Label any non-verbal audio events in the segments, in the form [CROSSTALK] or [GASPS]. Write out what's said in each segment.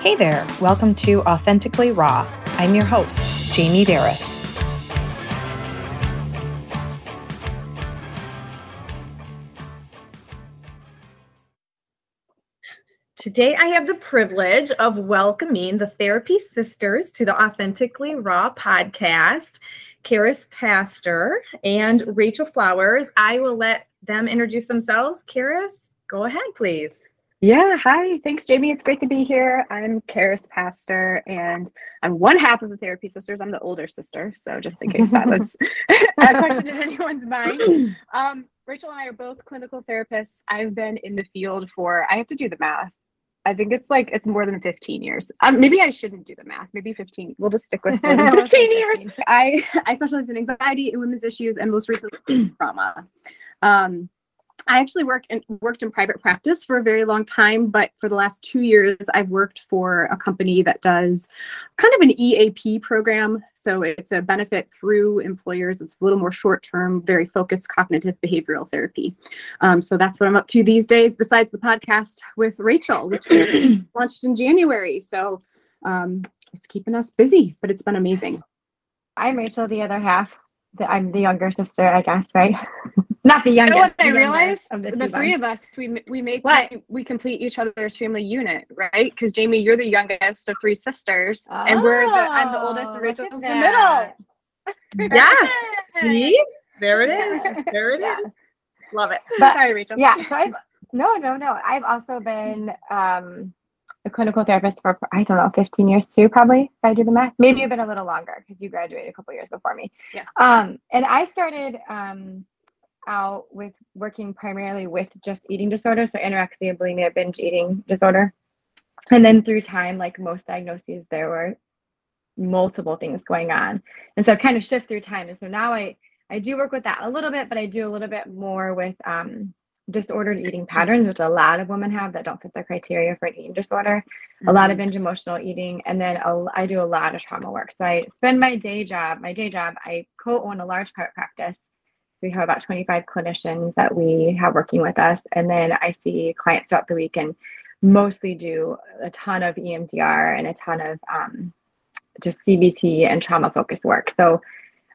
Hey there, welcome to Authentically Raw. I'm your host, Jamie Berris. Today, I have the privilege of welcoming the Therapy Sisters to the Authentically Raw podcast, Charis Pastor and Rachel Flowers. I will let them introduce themselves. Charis, go ahead, please. Yeah, hi. Thanks, Jamie. It's great to be here. I'm Charis Pastor, and I'm one half of the Therapy Sisters. I'm the older sister, so just in case that was [LAUGHS] [LAUGHS] a question in anyone's mind. [CLEARS THROAT] Um, Rachel and I are both clinical therapists. I've been in the field for, I have to do the math. I think it's like it's more than 15 years. Um, maybe I shouldn't do the math. Maybe 15. We'll just stick with [LAUGHS] 15 years. I I specialize in anxiety and women's issues, and most recently trauma. Um, I actually work in, worked in private practice for a very long time, but for the last two years, I've worked for a company that does kind of an EAP program. So it's a benefit through employers. It's a little more short term, very focused cognitive behavioral therapy. Um, so that's what I'm up to these days, besides the podcast with Rachel, which we [CLEARS THROAT] launched in January. So um, it's keeping us busy, but it's been amazing. I'm Rachel, the other half. I'm the younger sister, I guess, right? [LAUGHS] Not the youngest. You know what I realized? The, the three of us, we we make what? We, we complete each other's family unit, right? Because Jamie, you're the youngest of three sisters, oh, and we're the I'm the oldest, and oh, Rachel's the middle. [LAUGHS] yes. See? There it is. [LAUGHS] There it yeah. is. Love it. But, Sorry, Rachel. Yeah. So I've no, no, no. I've also been um a clinical therapist for I don't know, 15 years too, probably if I do the math. Maybe even a little longer because you graduated a couple years before me. Yes. Um, and I started um out with working primarily with just eating disorders, so anorexia, bulimia, binge eating disorder. And then through time, like most diagnoses, there were multiple things going on. And so I kind of shift through time. And so now I I do work with that a little bit, but I do a little bit more with um, disordered eating patterns, which a lot of women have that don't fit the criteria for an eating disorder. Mm-hmm. A lot of mm-hmm. binge emotional eating, and then a, I do a lot of trauma work. So I spend my day job. My day job, I co-own a large private practice So we have about 25 clinicians that we have working with us. And then I see clients throughout the week and mostly do a ton of EMDR and a ton of um, just CBT and trauma focused work. So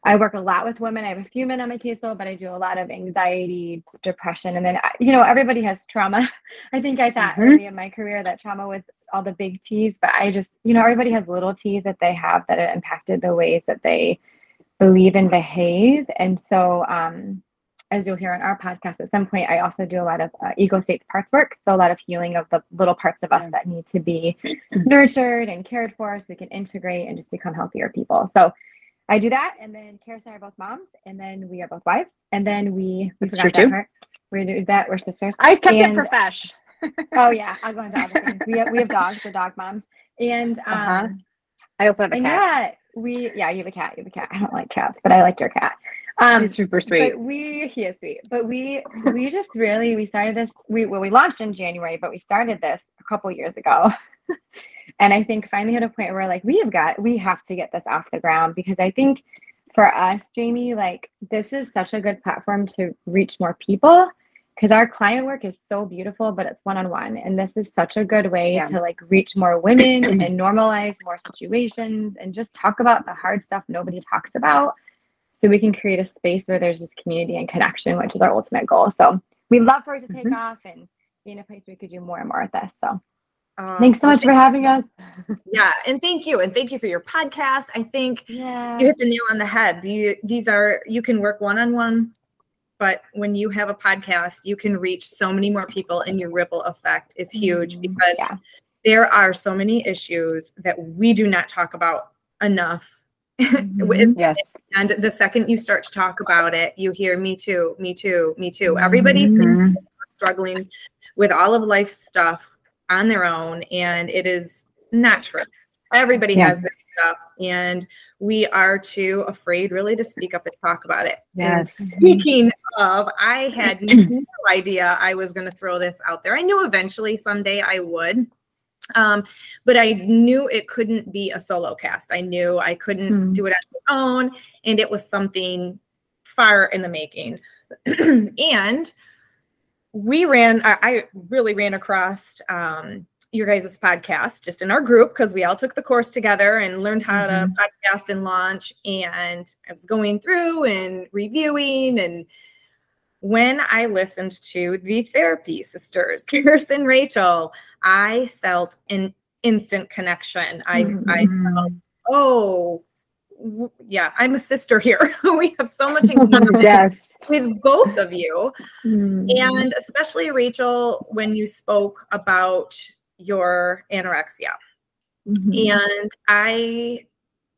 I work a lot with women. I have a few men on my caseload, but I do a lot of anxiety, depression, and then you know everybody has trauma. [LAUGHS] I think I thought mm-hmm. early in my career that trauma was all the big T's, but I just you know everybody has little T's that they have that have impacted the ways that they believe and behave. And so, um, as you'll hear on our podcast at some point, I also do a lot of uh, ego states parts work. So, a lot of healing of the little parts of us that need to be nurtured and cared for so we can integrate and just become healthier people. So, I do that. And then Charis and I are both moms. And then we are both wives. And then we, we That's true that too. Part. We do that. We're sisters. I kept and, it profesh. [LAUGHS] oh, yeah. I'll go into other things. We have, we have dogs. We're dog moms. And [LAUGHS] uh-huh. um, uh-huh. I also have a cat. Yeah we yeah you have a cat you have a cat i don't like cats but i like your cat um he's super sweet but we he is sweet but we we just really we started this we well we launched in january but we started this a couple years ago [LAUGHS] and i think finally hit a point where like we have got we have to get this off the ground because i think for us jamie like this is such a good platform to reach more people because our client work is so beautiful, but it's one on one. And this is such a good way yeah. to like reach more women and normalize more situations and just talk about the hard stuff nobody talks about. So we can create a space where there's just community and connection, which is our ultimate goal. So we love for it to take mm-hmm. off and be in a place where we could do more and more with this. So um, Thanks so much for having us. yeah, and thank you, and thank you for your podcast. I think yeah. you hit the nail on the head. The, these are you can work one on one but when you have a podcast you can reach so many more people and your ripple effect is huge mm-hmm. because yeah. there are so many issues that we do not talk about enough [LAUGHS] mm-hmm. yes and the second you start to talk about it you hear me too me too me too mm-hmm. everybody struggling with all of life's stuff on their own and it is not true everybody yeah. has that stuff and we are too afraid really to speak up and talk about it. Yes. And speaking of, I had [CLEARS THROAT] no idea I was going to throw this out there. I knew eventually someday I would. Um, but I knew it couldn't be a solo cast. I knew I couldn't hmm. do it on my own, and it was something far in the making. [CLEARS THROAT] and we ran, I, I, really ran across um, your guys' podcast just in our group because we all took the course together and learned how Mhm. to podcast and launch. And I was going through and reviewing. And when I listened to the therapy sisters, [LAUGHS] Kirsten Rachel, I felt an instant connection. I, I felt, oh, yeah, I'm a sister here. [LAUGHS] we have so much in common [LAUGHS] yes. with both of you. Mm-hmm. And especially Rachel, when you spoke about your anorexia. Mhm. And I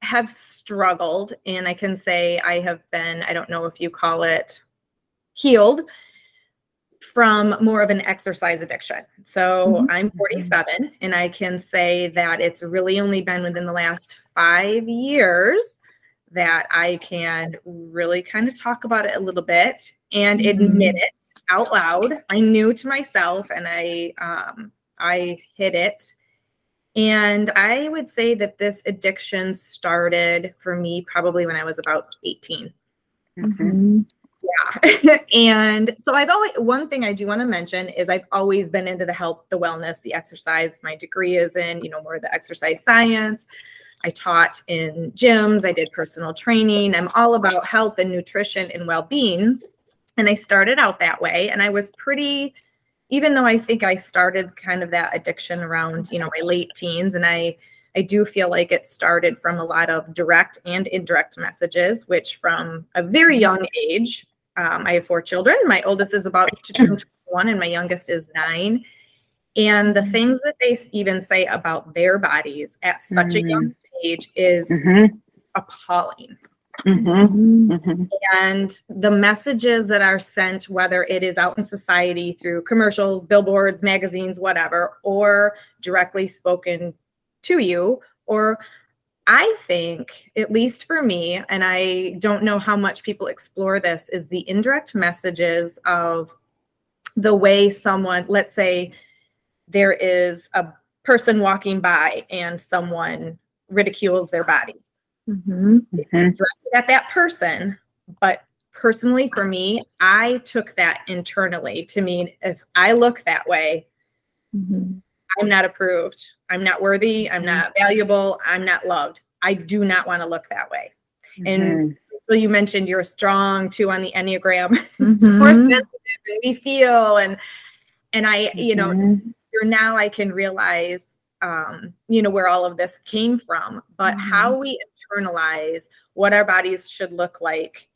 have struggled, and I can say I have been, I don't know if you call it healed from more of an exercise addiction. So Mhm. I'm 47, and I can say that it's really only been within the last five years that I can really kind of talk about it a little bit and admit it out loud. I knew to myself, and I um, I hid it. And I would say that this addiction started for me probably when I was about 18. Mhm. Yeah. [LAUGHS] and so I've always, one thing I do want to mention is I've always been into the health, the wellness, the exercise. My degree is in, you know, more of the exercise science. I taught in gyms, I did personal training. I'm all about health and nutrition and well being. And I started out that way. And I was pretty, even though I think I started kind of that addiction around, you know, my late teens, and I, I do feel like it started from a lot of direct and indirect messages, which from a very young age, um, I have four children. My oldest is about to turn 21, and my youngest is nine. And the things that they even say about their bodies at such a young age is Mhm. appalling. Mhm. Mhm. And the messages that are sent, whether it is out in society through commercials, billboards, magazines, whatever, or directly spoken to you, or I think, at least for me, and I don't know how much people explore this, is the indirect messages of the way someone, let's say there is a person walking by and someone ridicules their body Mhm. Mhm. directed at that person. But personally, for me, I took that internally to mean if I look that way, Mhm. I'm not approved. I'm not worthy. I'm not valuable. I'm not loved. I do not want to look that way. And Mhm. so you mentioned you're strong too on the Enneagram. Mhm. We're sensitive and we feel and and I, you know, Mhm. here now I can realize um, you know, where all of this came from, but Mhm. how we internalize what our bodies should look like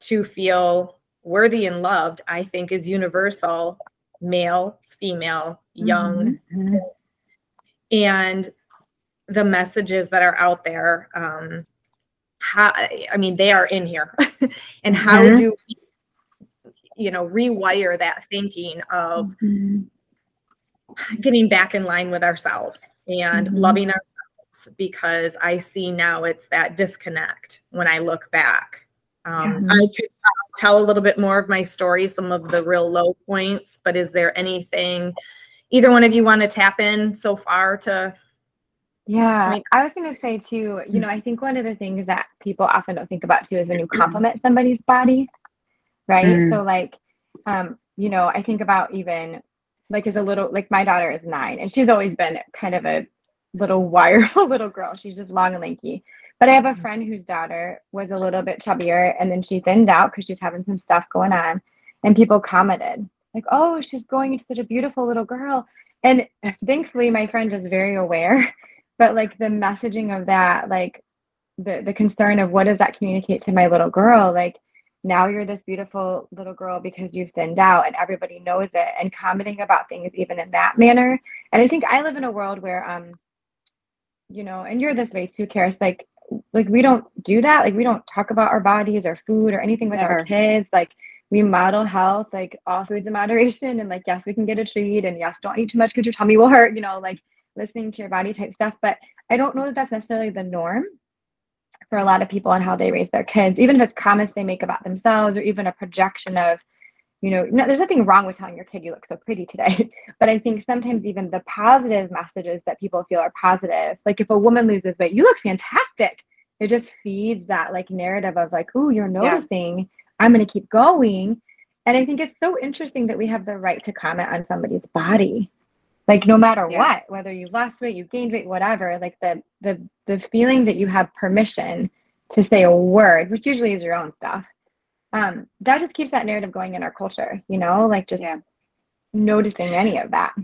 to feel worthy and loved, I think is universal, male, female, young, Mhm. and the messages that are out there. Um, how, I mean, they are in here. [LAUGHS] and how Mhm. do we, you know, rewire that thinking of Mhm. getting back in line with ourselves and Mhm. loving ourselves because I see now it's that disconnect when I look back. Um. I could uh, tell a little bit more of my story, some of the real low points, but is there anything either one of you want to tap in so far to? Yeah, I was going to say too, you know, I think one of the things that people often don't think about too is when you compliment somebody's body, right? Mm. So, like, um, you know, I think about even like as a little, like my daughter is nine and she's always been kind of a little wireable [LAUGHS] little girl. She's just long and lanky. But I have a friend whose daughter was a little bit chubbier and then she thinned out because she's having some stuff going on. And people commented, like, oh, she's going into such a beautiful little girl. And thankfully, my friend was very aware. But like the messaging of that, like the, the concern of what does that communicate to my little girl? Like, now you're this beautiful little girl because you've thinned out and everybody knows it and commenting about things even in that manner. And I think I live in a world where, um, you know, and you're this way too, Charis, like, like we don't do that. Like we don't talk about our bodies or food or anything with our kids. Like we model health, like all foods in [LAUGHS] moderation. And like, yes, we can get a treat and yes, don't eat too much because your tummy will hurt, you know, like listening to your body type stuff. But I don't know that that's necessarily the norm for a lot of people on how they raise their kids, even if it's comments they make about themselves or even a projection of, you know, no, there's nothing wrong with telling your kid you look so pretty today. [LAUGHS] But I think sometimes even the positive messages that people feel are positive, like if a woman loses weight, you look fantastic. It just feeds that like narrative of like, oh, you're Yeah. noticing. I'm going to keep going. And I think it's so interesting that we have the right to comment on somebody's body. like no matter Yeah. what whether you lost weight you gained weight whatever like the the the feeling that you have permission to say a word which usually is your own stuff um that just keeps that narrative going in our culture you know like just Yeah. noticing any of that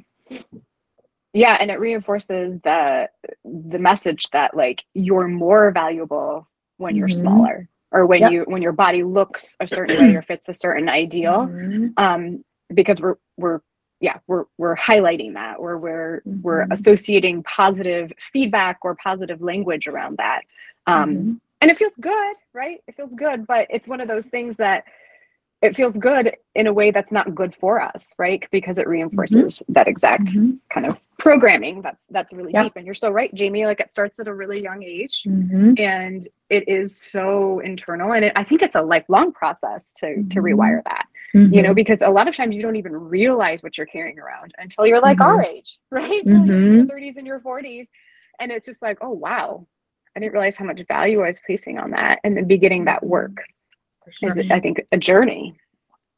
yeah and it reinforces the the message that like you're more valuable when you're Mhm. smaller or when Yep. you when your body looks a certain way or [CLEARS THROAT] fits a certain ideal Mhm. um because we're we're yeah we're we're highlighting that or we're we're Mhm. associating positive feedback or positive language around that um Mhm. And it feels good right it feels good but it's one of those things that it feels good in a way that's not good for us right because it reinforces that exact Mhm. kind of programming that's that's really Yep. deep and you're so right jamie like it starts at a really young age Mhm. and it is so internal and it, i think it's a lifelong process to to Mhm. rewire that you know Mhm. because a lot of times you don't even realize what you're carrying around until you're like our age [LAUGHS] right Till you're in your Mhm. 30s and your 40s and it's just like oh wow i didn't realize how much value i was placing on that and then beginning that work For is i think a journey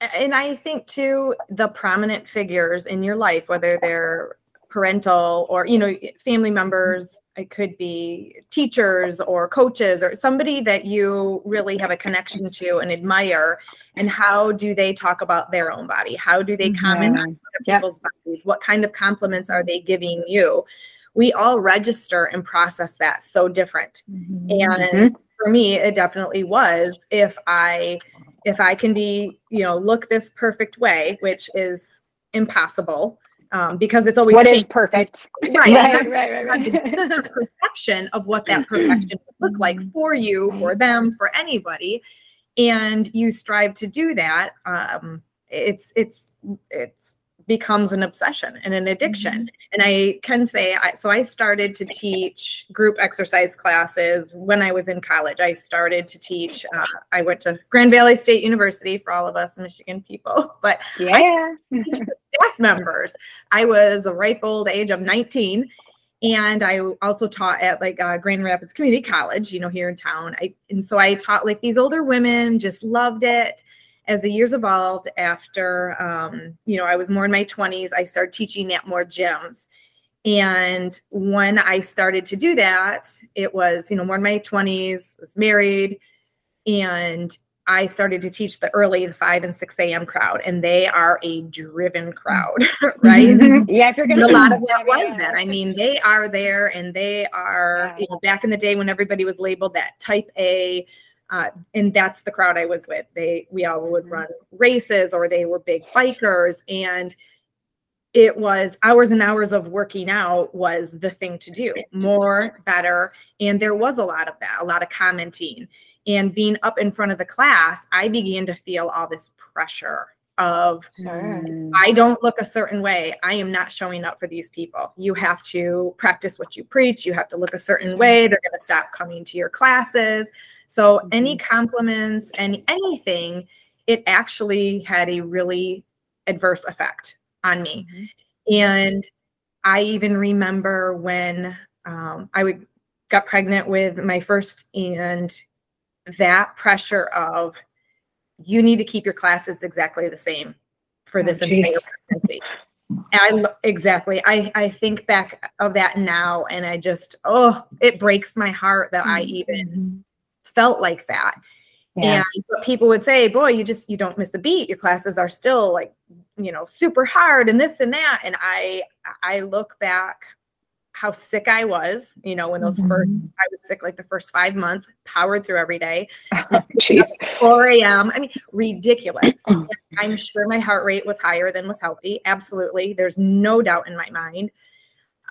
and I think too, the prominent figures in your life, whether they're parental or you know family members, it could be teachers or coaches or somebody that you really have a connection to and admire. And how do they talk about their own body? How do they mm-hmm. comment on other Yep. people's bodies? What kind of compliments are they giving you? We all register and process that so different. Mhm. And for me, it definitely was if I if I can be, you know, look this perfect way, which is impossible um, because it's always what is perfect right. right, right, right, right. perception of what that perfection would look like for you, for them, for anybody, and you strive to do that. Um, it's it's it's becomes an obsession and an addiction. And I can say, I, so I started to teach group exercise classes when I was in college. I started to teach. Uh, I went to Grand Valley State University for all of us Michigan people, [LAUGHS] but yeah staff members. I was a ripe old age of 19. And I also taught at like uh, Grand Rapids Community College, you know, here in town. I and so I taught like these older women, just loved it. As the years evolved, after um, you know, I was more in my 20s, I started teaching at more gyms. And when I started to do that, it was, you know, more in my 20s, was married, and I started to teach the early, the 5 and 6 a.m. crowd, and they are a driven crowd, [LAUGHS] right? yeah if you're gonna a lot of that was yeah. that. I mean, [LAUGHS] they are there and they are, Yeah. you know, back in the day when everybody was labeled that type A, uh, and that's the crowd I was with. They, we all would Mhm. run races or they were big bikers. And it was hours and hours of working out was the thing to do more, better. And there was a lot of that, a lot of commenting. And being up in front of the class, I began to feel all this pressure of Sure. I don't look a certain way. I am not showing up for these people. You have to practice what you preach. You have to look a certain way. They're going to stop coming to your classes. So any mm-hmm. compliments and anything, it actually had a really adverse effect on me. Mm-hmm. And I even remember when um, I would got pregnant with my first, and that pressure of you need to keep your classes exactly the same for this Oh, entire pregnancy. And I exactly. I I think back of that now, and I just oh, it breaks my heart that I mm-hmm. even felt like that. Yeah. And people would say, "Boy, you just you don't miss a beat. Your classes are still like, you know, super hard and this and that." And I I look back how sick I was, you know, when those first I was sick like the first 5 months, powered through every day. [LAUGHS] Jeez. 4 a.m. I mean, ridiculous. [CLEARS THROAT] I'm sure my heart rate was higher than was healthy. Absolutely. There's no doubt in my mind.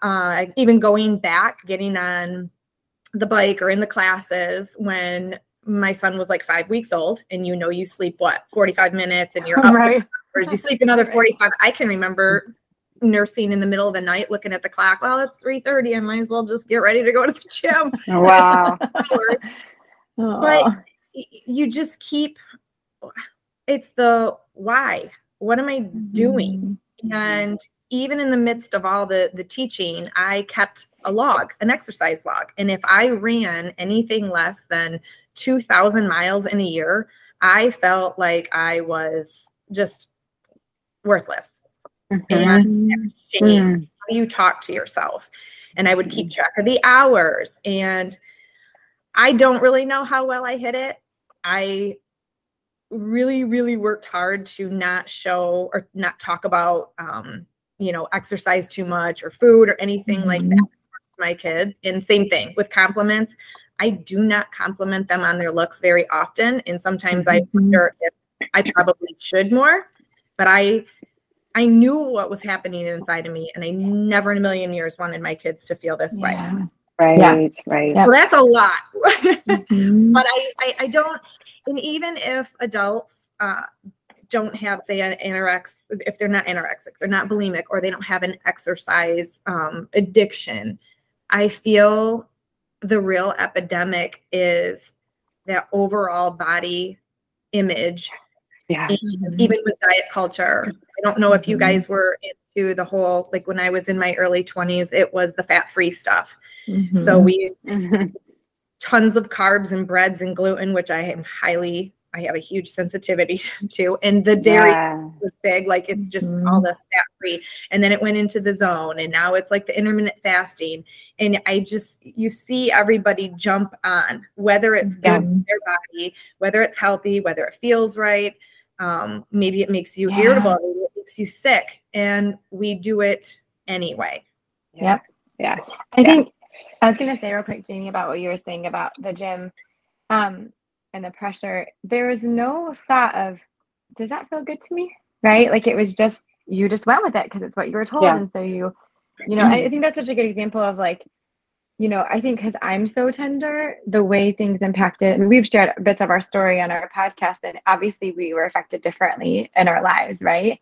Uh, even going back, getting on the bike or in the classes when my son was like five weeks old, and you know, you sleep what, 45 minutes and you're up, [LAUGHS] right. or you sleep another [LAUGHS] 45. I can remember nursing in the middle of the night looking at the clock. Well, it's 3:30. I might as well just get ready to go to the gym. [LAUGHS] Oh, wow Or Aw. Oh. y- you just keep it's the why what am i doing mm-hmm. and even in the midst of all the the teaching i kept a log an exercise log and if i ran anything less than 2000 miles in a year i felt like i was just worthless and Mhm. shame Mm. do you talk to yourself? And I would keep track of the hours. And I don't really know how well I hit it. I really, really worked hard to not show or not talk about, um, you know, exercise too much or food or anything mm-hmm. like that my kids. And same thing with compliments. I do not compliment them on their looks very often. And sometimes mm-hmm. I wonder if I probably should more, but I I knew what was happening inside of me, and I never in a million years wanted my kids to feel this yeah. way. Right, yeah. right. Well, that's a lot. [LAUGHS] mm-hmm. But I, I, I, don't, and even if adults uh, don't have, say, an anorex, if they're not anorexic, they're not bulimic, or they don't have an exercise um, addiction, I feel the real epidemic is that overall body image. Yeah. Mm-hmm. Even with diet culture. I don't know if you mm-hmm. guys were into the whole, like when I was in my early 20s, it was the fat free stuff. Mm-hmm. So we, [LAUGHS] tons of carbs and breads and gluten, which I am highly I have a huge sensitivity [LAUGHS] to. And the dairy yeah. was big, like it's just mm-hmm. all the fat free. And then it went into the zone, and now it's like the intermittent fasting. And I just you see everybody jump on whether it's yeah. good for their body, whether it's healthy, whether it feels right. Um, maybe it makes you yeah. irritable, maybe it makes you sick, and we do it anyway. Yep. Yeah. I think I was gonna say real quick, Jamie, about what you were saying about the gym. Um, and the pressure, there was no thought of, does that feel good to me? Right? Like it was just, you just went with it because it's what you were told. Yeah. And so you, you know, I think that's such a good example of like, you know, I think because I'm so tender, the way things impacted, and we've shared bits of our story on our podcast, and obviously we were affected differently in our lives, right?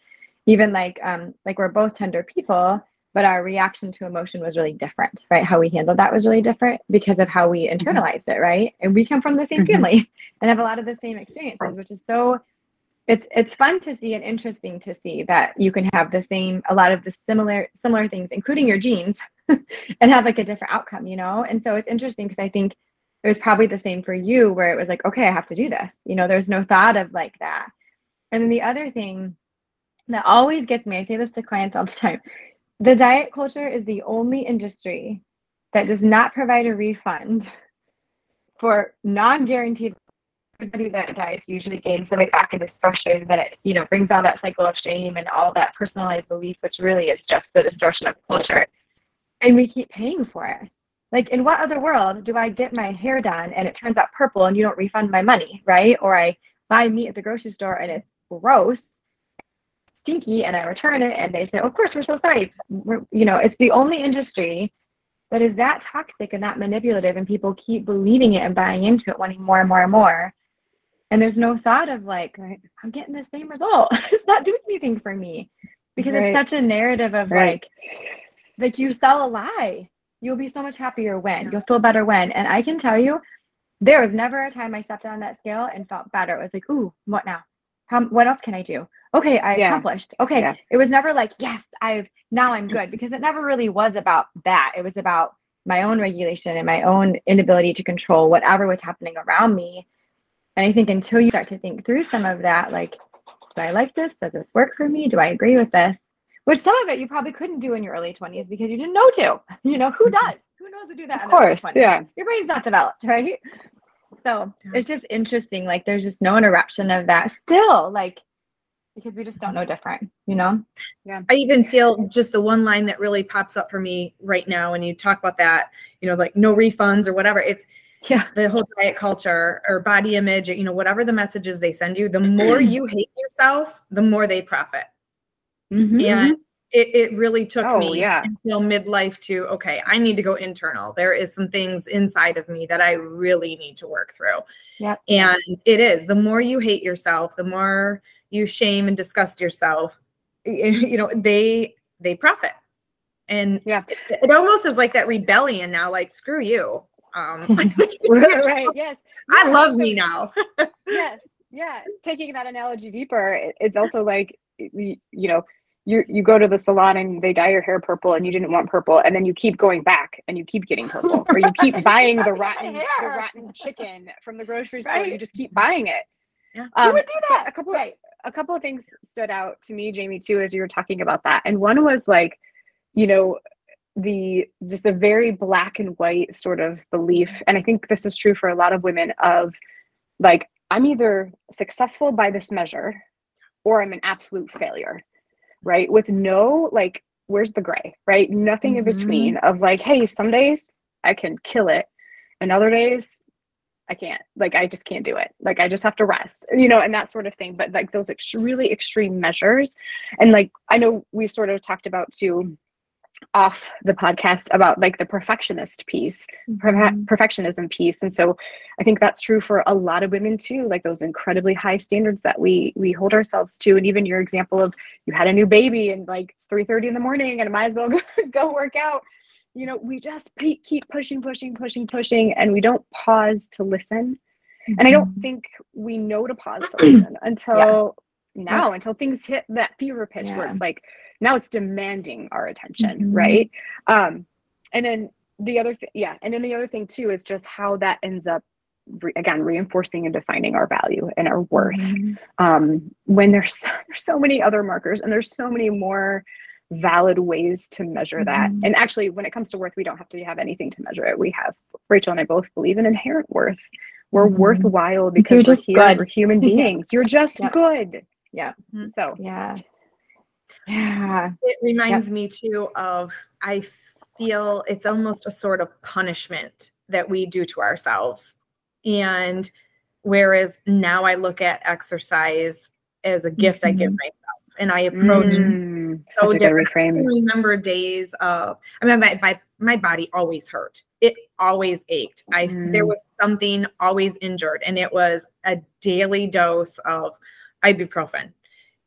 Even like, um, like we're both tender people, but our reaction to emotion was really different, right? How we handled that was really different because of how we mm-hmm. internalized mm-hmm. it, right? And we come from the same mm-hmm. family [LAUGHS] and have a lot of the same experiences, which is so it's it's fun to see and interesting to see that you can have the same a lot of the similar similar things, including your genes, [LAUGHS] and have like a different outcome, you know? And so it's interesting because I think it was probably the same for you where it was like, okay, I have to do this. You know, there's no thought of like that. And then the other thing that always gets me, I say this to clients all the time, the diet culture is the only industry that does not provide a refund for non-guaranteed everybody that diets usually gains the weight back and is frustrated that it, you know, brings on that cycle of shame and all that personalized belief, which really is just the distortion of culture. And we keep paying for it. Like, in what other world do I get my hair done and it turns out purple and you don't refund my money, right? Or I buy meat at the grocery store and it's gross stinky and I return it and they say, oh, of course, we're so sorry. We're, you know, it's the only industry that is that toxic and that manipulative and people keep believing it and buying into it, wanting more and more and more. And there's no thought of like, I'm getting the same result. [LAUGHS] it's not doing anything for me because right. it's such a narrative of right. like, like you sell a lie. You'll be so much happier when you'll feel better when. And I can tell you, there was never a time I stepped on that scale and felt better. It was like, ooh, what now? How, what else can I do? okay i yeah. accomplished. Okay yeah. it was never like yes i've now i'm good because it never really was about that. It was about my own regulation and my own inability to control whatever was happening around me. And i think until you start to think through some of that like do i like this? Does this work for me? Do i agree with this? Which some of it you probably couldn't do in your early 20s because you didn't know to. [LAUGHS] You know who mm-hmm. does? Who knows to do that of course yeah. Your brain's not developed [LAUGHS] right so it's just interesting like there's just no interruption of that still like because we just don't know different, you know? Yeah. I even feel just the one line that really pops up for me right now when you talk about that, you know, like no refunds or whatever. It's yeah, the whole diet culture or body image, you know, whatever the messages they send you, the more you hate yourself, the more they profit. Mm-hmm. And it, it really took oh, me yeah. until midlife to okay, I need to go internal. There is some things inside of me that I really need to work through. Yeah. And it is the more you hate yourself, the more you shame and disgust yourself [LAUGHS] you know they they profit and yeah it, it almost is like that rebellion now like screw you um [LAUGHS] [LAUGHS] right yes i love me now yes yeah taking that analogy deeper it's also like you know you you go to the salon and they dye your hair purple and you didn't want purple and then you keep going back and you keep getting purple or you keep [LAUGHS] buying the rotten the rotten chicken from the grocery store right. you just keep buying it yeah. Um, Who would do that? A couple right a couple of things stood out to me, Jamie, too, as you were talking about that. And one was like, you know, the just the very black and white sort of belief and i think this is true for a lot of women of like i'm either successful by this measure or i'm an absolute failure right? With no like where's the gray right? Nothing mm-hmm. in between of like hey some days i can kill it and other days i can't. Like i just can't do it. Like i just have to rest you know and that sort of thing. But like those ex- really extreme measures. And like i know we sort of talked about too off the podcast about like the perfectionist piece mm-hmm. perfectionism piece and so i think that's true for a lot of women too like those incredibly high standards that we we hold ourselves to and even your example of you had a new baby and like it's 3 30 in the morning and I might as well [LAUGHS] go, go work out you know we just keep pushing pushing pushing pushing and we don't pause to listen mm-hmm. and i don't mm-hmm. think we know to pause to [CLEARS THROAT] listen until yeah. now yeah. until things hit that fever pitch yeah. where it's like now it's demanding our attention mm-hmm. right? Um and then the other th- yeah and then the other thing too is just how that ends up re- again reinforcing and defining our value and our worth. Mm-hmm. um when there's so, [LAUGHS] there's so many other markers and there's so many more valid ways to measure that. Mm-hmm. and actually when it comes to worth we don't have to have anything to measure it. We have rachel and i both believe in inherent worth. We're mm-hmm. worthwhile because we're here we're human [LAUGHS] beings. You're just yeah. good. Yeah. So yeah yeah. It reminds yep. me too of I feel it's almost a sort of punishment that we do to ourselves. And whereas now I look at exercise as a gift mm-hmm. I give mm-hmm. myself and I approach mm, so different. I remember days of I mean my, my my body always hurt. It always ached. I mm. there was something always injured and it was a daily dose of ibuprofen.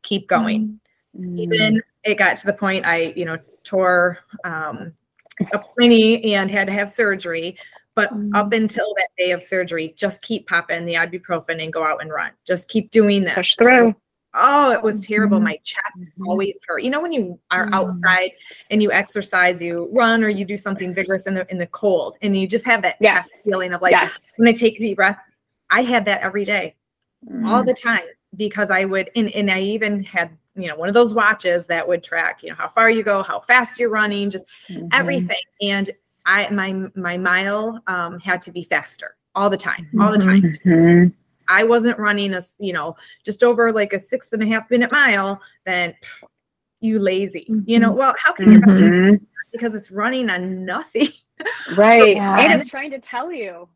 Keep going. Mm Mm. Even it got to the point I, you know, tore um, a knee and had to have surgery. But mm. up until that day of surgery, just keep popping the ibuprofen and go out and run. Just keep doing this. Push through. Oh, it was terrible. Mm-hmm. My chest mm-hmm. always hurt. You know, when you are mm. outside and you exercise, you run or you do something vigorous in the in the cold, and you just have that yes. chest feeling of like, yes. when I take a deep breath. I had that every day, mm. all the time, because I would, and, and I even had you know one of those watches that would track you know how far you go how fast you're running just mm-hmm. everything and i my my mile um, had to be faster all the time all the time mm-hmm. i wasn't running a you know just over like a six and a half minute mile then pff, you lazy mm-hmm. you know mm-hmm. well how can you run mm-hmm. because it's running on nothing [LAUGHS] right yeah. and it's trying to tell you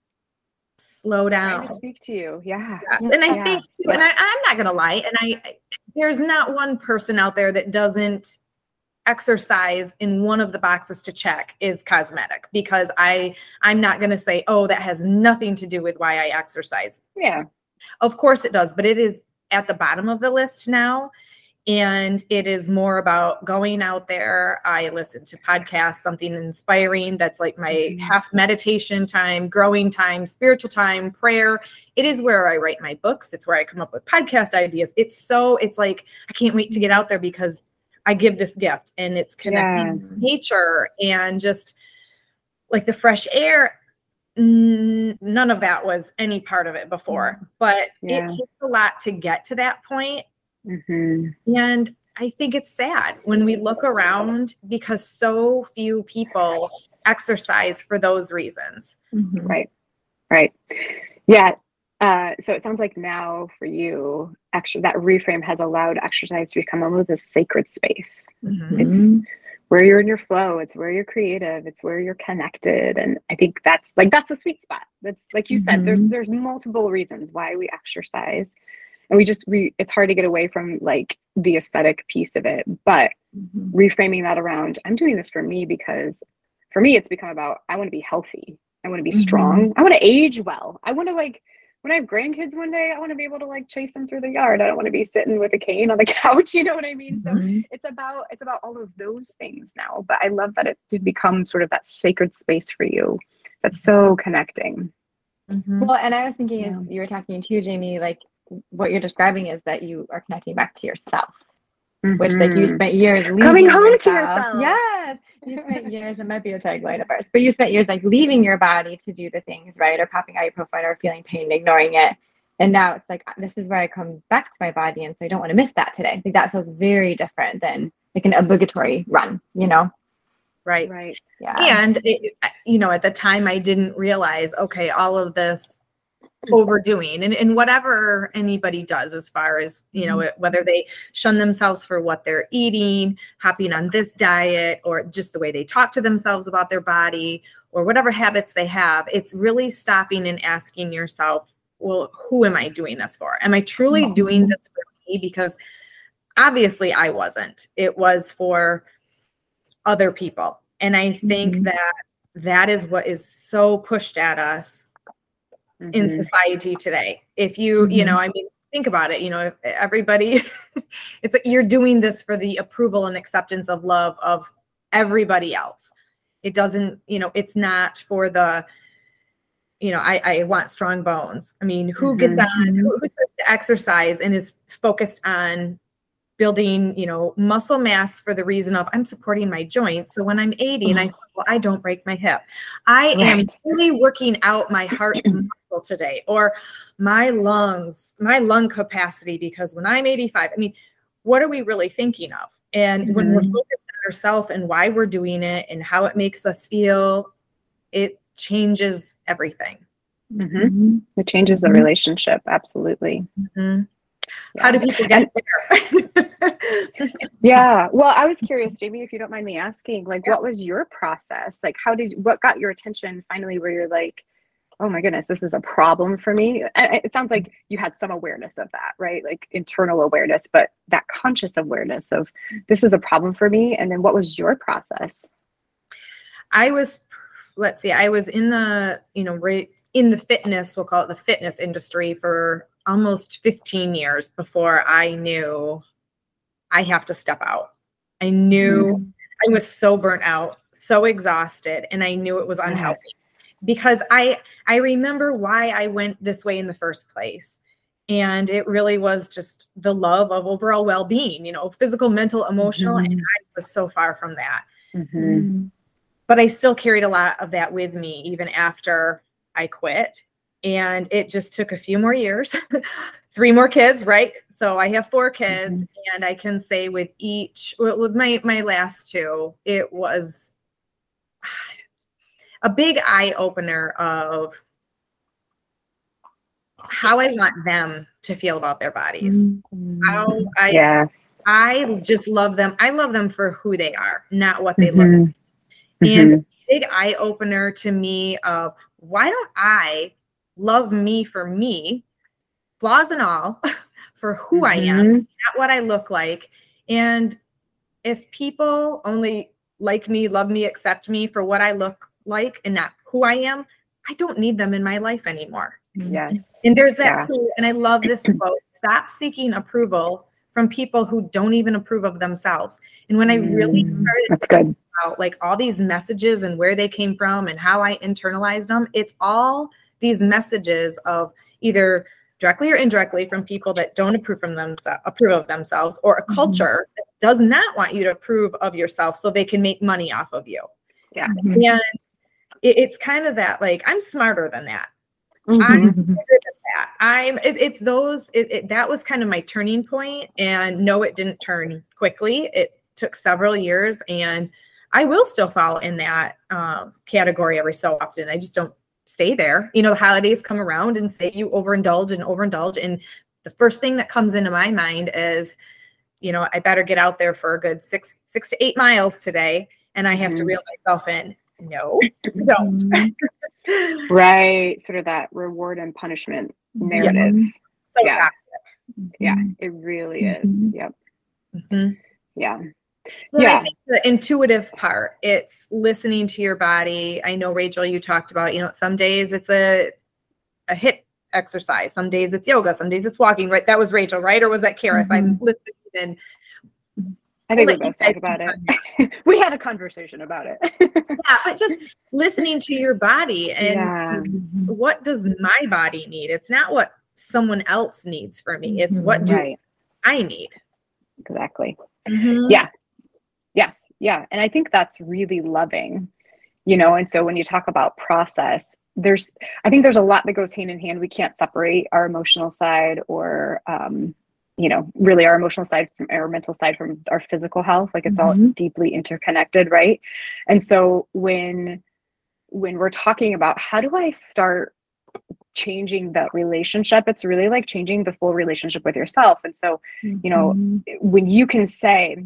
slow down to speak to you yeah yes. and i yeah. think and I, i'm not gonna lie and i there's not one person out there that doesn't exercise in one of the boxes to check is cosmetic because i i'm not going to say oh that has nothing to do with why i exercise. Yeah. Of course it does but it is at the bottom of the list now and it is more about going out there. I listen to podcasts something inspiring that's like my mm-hmm. half meditation time growing time spiritual time prayer. It is where i write my books. It's where i come up with podcast ideas. It's so it's like i can't wait to get out there because i give this gift and it's connecting yeah. nature and just like the fresh air. None of that was any part of it before but yeah. it takes a lot to get to that point Mm-hmm. And I think it's sad when we look around because so few people exercise for those reasons. Mm-hmm. Right. Right. Yeah. Uh, so it sounds like now for you, actually, that reframe has allowed exercise to become almost a sacred space. Mm-hmm. It's where you're in your flow. It's where you're creative. It's where you're connected. And I think that's like that's a sweet spot. That's like you said. There's mm-hmm. there's multiple reasons why we exercise, and we just we it's hard to get away from like the aesthetic piece of it but mm-hmm. reframing that around i'm doing this for me because for me it's become about i want to be healthy i want to be mm-hmm. strong i want to age well i want to like when I have grandkids one day, I want to be able to like chase them through the yard. I don't want to be sitting with a cane on the [LAUGHS] couch. You know what I mean? Mm-hmm. So it's about it's about all of those things now. But I love that it did become sort of that sacred space for you. That's so connecting. Mm-hmm. Well, and I was thinking yeah. as you were talking to Jamie, like what you're describing is that you are connecting back to yourself, mm-hmm. which like you mm-hmm. spent years coming home yourself. to yourself. Yes, you [LAUGHS] spent years. It might be a tagline of ours, but you spent years like leaving your body to do the things right, or popping out your profile, or feeling pain, ignoring it. And now it's like this is where I come back to my body, and so I don't want to miss that today. Like that feels very different than like an obligatory run, you know. Right. Right. Yeah. And, it, you know, at the time I didn't realize, okay, all of this [LAUGHS] overdoing and, and whatever anybody does as far as you know whether they shun themselves for what they're eating hopping on this diet or just the way they talk to themselves about their body or whatever habits they have it's really stopping and asking yourself well who am i doing this for? Am i truly doing this for me? Because obviously i wasn't. It was for other people. And i think Mhm. that that is what is so pushed at us in Mhm. society today. If you, you know, I mean, think about it, you know, everybody, [LAUGHS] it's like you're doing this for the approval and acceptance of love of everybody else. It doesn't, you know, it's not for the, you know, I, I want strong bones. I mean, who gets on, who, who to exercise and is focused on building, you know, muscle mass for the reason of I'm supporting my joints. So when I'm 80 and I, well, I don't break my hip, I am really working out my heart [CLEARS THROAT] muscle today or my lungs, my lung capacity, because when I'm 85, I mean, what are we really thinking of? And when we're Mhm. focused on ourselves and why we're doing it and how it makes us feel, it changes everything. Mhm. It changes the relationship. Absolutely. Yeah. How do people get there? [LAUGHS] Yeah. Well, I was curious, Jamie, if you don't mind me asking, like, what was your process? Like, how did what got your attention finally where you're like, oh my goodness, this is a problem for me? And it sounds like you had some awareness of that, right? Like internal awareness, but that conscious awareness of this is a problem for me. And then what was your process? I was, let's see, I was in the, you know, right in the fitness, we'll call it the fitness industry for almost 15 years before I knew I have to step out. I knew I was so burnt out, so exhausted, and I knew it was unhealthy because I I remember why I went this way in the first place. And it really was just the love of overall well-being, you know, physical, mental, emotional, and Mhm. I was so far from that Mhm. but I still carried a lot of that with me even after I quit. And it just took a few more years, [LAUGHS] three more kids, right? So I have four kids, and I can say with each, with my my last two, it was [SIGHS] a big eye opener of how I want them to feel about their bodies. How I Yeah. I just love them. I love them for who they are, not what they look Mhm. and Mhm. big eye opener to me of why don't I love me for me, flaws and all, [LAUGHS] for who I am, Mhm. not what I look like. And if people only like me, love me, accept me for what I look like and not who I am, I don't need them in my life anymore. Yes. And there's that Yeah. and I love this [CLEARS THROAT] quote stop seeking approval from people who don't even approve of themselves. And when I really Mm, started That's good. about like all these messages and where they came from and how I internalized them. It's all these messages of either directly or indirectly from people that don't approve from themselves, approve of themselves, or a Mhm. culture that does not want you to approve of yourself so they can make money off of you. Yeah. And it, it's kind of that like I'm smarter than that. Mhm. I'm than that. I'm it, it's those it, it, that was kind of my turning point and no it didn't turn quickly. It took several years and I will still fall in that um, category every so often. I just don't stay there. You know, the holidays come around and say you overindulge and overindulge and the first thing that comes into my mind is you know, I better get out there for a good 6 6 to 8 miles today and I have to Mhm. reel myself in. No. [LAUGHS] Don't. [LAUGHS] Right. Sort of that reward and punishment narrative. so Yeah. toxic. Yeah, it really is. Mhm. Yep. Mhm. Yeah. I Yeah. think the intuitive part, it's listening to your body. I know Rachel, you talked about, you know, some days it's a a hip exercise, some days it's yoga, some days it's walking, right? That was Rachel, right? Or was that Charis? I'm mm-hmm. listening and I think we I'll let you both talk guys about it. [LAUGHS] we had a conversation about it. [LAUGHS] yeah, but just listening to your body and yeah. Mm-hmm. what does my body need? It's not what someone else needs for me. It's what do mm-hmm. Right. I need. Exactly. Mhm. Yeah. Yes. Yeah. And I think that's really loving, you know. And so when you talk about process, there's, I think there's a lot that goes hand in hand. We can't separate our emotional side or, um, you know, really our emotional side from our mental side from our physical health. Like it's mm-hmm. all deeply interconnected, right? And so when when we're talking about how do I start changing that relationship, it's really like changing the full relationship with yourself. And so, you know, mm-hmm. when you can say,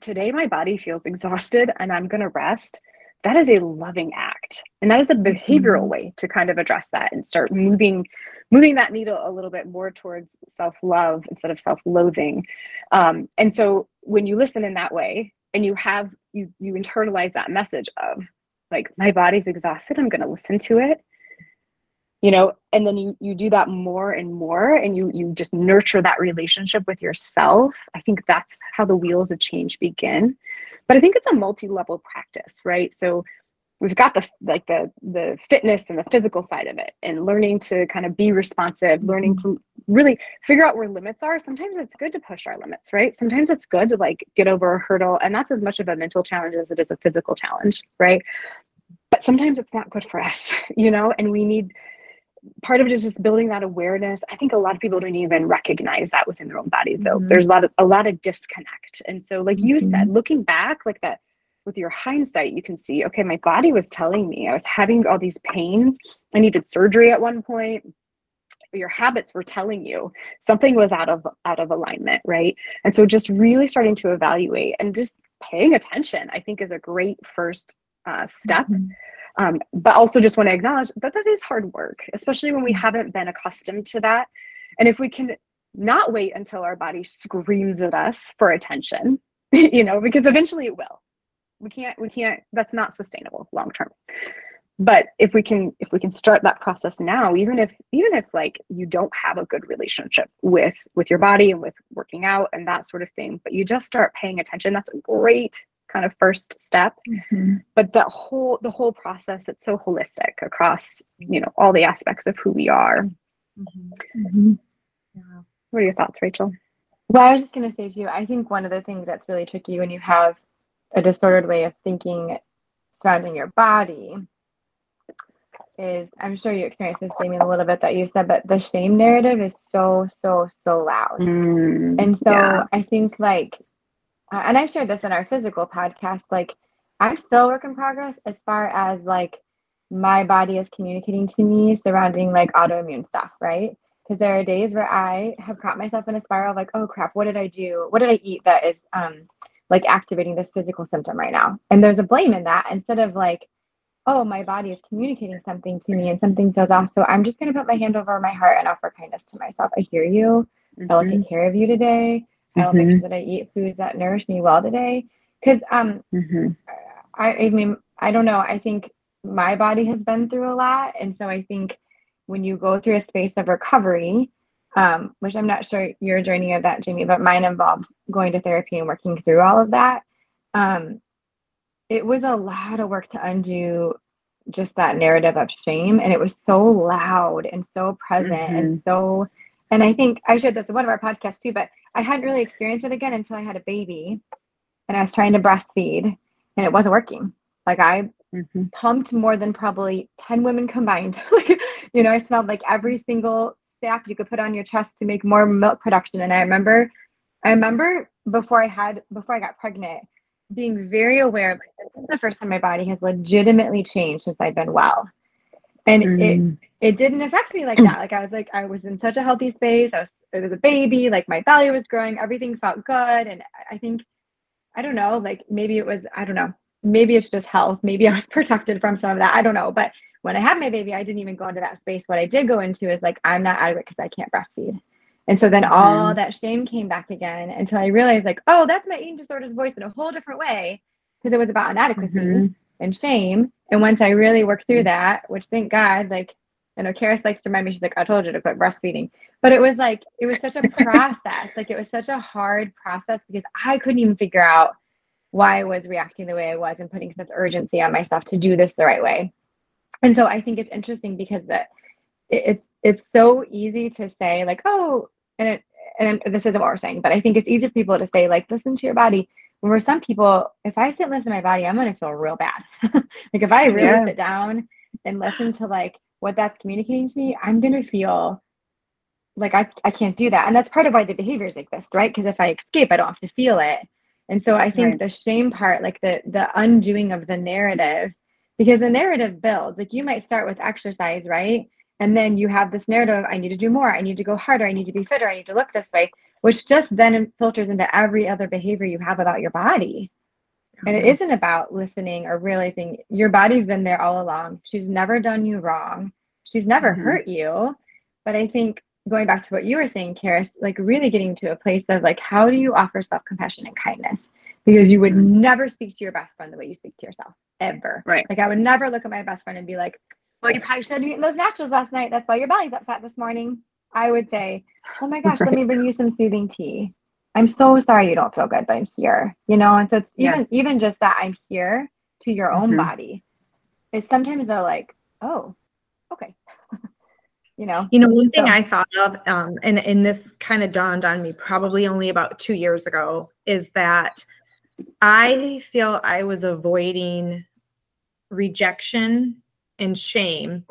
today my body feels exhausted and I'm going to rest, that is a loving act. And that is a behavioral mm-hmm. way to kind of address that and start moving moving that needle a little bit more towards self-love instead of self-loathing. Um, and so when you listen in that way and you have you you internalize that message of like my body's exhausted, I'm going to listen to it you know and then you you do that more and more and you you just nurture that relationship with yourself i think that's how the wheels of change begin. But i think it's a multi-level practice right? So we've got the like the the fitness and the physical side of it and learning to kind of be responsive learning to really figure out where limits are. Sometimes it's good to push our limits right? Sometimes it's good to like get over a hurdle and that's as much of a mental challenge as it is a physical challenge right? But sometimes it's not good for us [LAUGHS] you know? And we need part of it is just building that awareness. I think a lot of people don't even recognize that within their own body, though. Mm-hmm. There's a lot of a lot of disconnect. And so, like you mm-hmm. said, looking back, like that with your hindsight, you can see, okay, my body was telling me I was having all these pains. I needed surgery at one point. Your habits were telling you something was out of out of alignment, right? And so just really starting to evaluate and just paying attention, I think is a great first uh, step. Mm-hmm um, but also just want to acknowledge that that is hard work, especially when we haven't been accustomed to that. And if we can not wait until our body screams at us for attention, [LAUGHS] you know, because eventually it will. We can't, we can't, that's not sustainable long term. But if we can, if we can start that process now, even if, even if like you don't have a good relationship with, with your body and with working out and that sort of thing, but you just start paying attention, that's a great kind of first step mm-hmm. but the whole the whole process it's so holistic across you know all the aspects of who we are mm-hmm. Mm-hmm. Yeah. what are your thoughts rachel well i was just going to say to you i think one of the things that's really tricky when you have a disordered way of thinking surrounding your body is i'm sure you experienced this jamie a little bit that you said but the shame narrative is so so so loud mm, and so yeah. i think like and I've shared this in our physical podcast, like I'm still work in progress as far as like my body is communicating to me surrounding like autoimmune stuff, right? Because there are days where I have caught myself in a spiral like, oh crap, what did I do? What did I eat that is um like activating this physical symptom right now? And there's a blame in that instead of like, oh, my body is communicating something to me and something feels off. So I'm just gonna put my hand over my heart and offer kindness to myself. I hear you. Mm-hmm. I will take care of you today. I'll mm-hmm. make sure that I eat foods that nourish me well today. Because um, mm-hmm. I, I mean, I don't know. I think my body has been through a lot, and so I think when you go through a space of recovery, um, which I'm not sure your journey of that, Jamie, but mine involves going to therapy and working through all of that. Um, it was a lot of work to undo just that narrative of shame, and it was so loud and so present mm-hmm. and so. And I think I shared this in one of our podcasts too, but I hadn't really experienced it again until I had a baby and I was trying to breastfeed and it wasn't working. Like I mm-hmm. pumped more than probably 10 women combined. [LAUGHS] like, you know, I smelled like every single sack you could put on your chest to make more milk production. And I remember, I remember before I had, before I got pregnant, being very aware of like, this is the first time my body has legitimately changed since I've been well. And mm. it, it didn't affect me like that. Like I was like, I was in such a healthy space. I was it was a baby, like my belly was growing, everything felt good. And I think, I don't know, like maybe it was, I don't know, maybe it's just health. Maybe [LAUGHS] I was protected from some of that. I don't know. But when I had my baby, I didn't even go into that space. What I did go into is like, I'm not adequate because I can't breastfeed. And so then all mm. that shame came back again until I realized, like, oh, that's my eating disorders voice in a whole different way because it was about inadequacy mm-hmm. and shame. And once I really worked through that, which thank God, like I know Charis likes to remind me, she's like, I told you to quit breastfeeding. But it was like, it was such a process. like, it was such a hard process because I couldn't even figure out why I was reacting the way I was and putting such urgency on myself to do this the right way. And so I think it's interesting because that it, it's it's so easy to say like, oh, and it and this isn't what we're saying, but I think it's easy for people to say like, listen to your body. For some people, if I sit and listen to my body, I'm gonna feel real bad. [LAUGHS] like if I really yeah. sit down and listen to like what that's communicating to me, I'm going to feel like I, I can't do that. And that's part of why the behaviors exist right? Because if i escape i don't have to feel it. And so i think right. the shame part like the the undoing of the narrative because the narrative builds. Like you might start with exercise right? And then you have this narrative i need to do more. I need to go harder. I need to be fitter. I need to look this way which just then filters into every other behavior you have about your body and it isn't about listening or realizing your body's been there all along she's never done you wrong she's never mm-hmm. hurt you but i think going back to what you were saying, Charis, like really getting to a place of like, how do you offer self compassion and kindness? Because you would mm-hmm. never speak to your best friend the way you speak to yourself, ever. Right. Like, I would never look at my best friend and be like, well, you probably should have eaten those nachos last night. That's why your belly's upset this morning. I would say, oh my gosh, right. let me bring you some soothing tea. I'm so sorry you don't feel good, but I'm here. You know, and so it's even yeah. even just that I'm here to your own mm-hmm. body is sometimes they're like, oh, okay [LAUGHS] you know you know one thing so. i thought of um, and and this kind of dawned on me probably only about two years ago is that i feel i was avoiding rejection and shame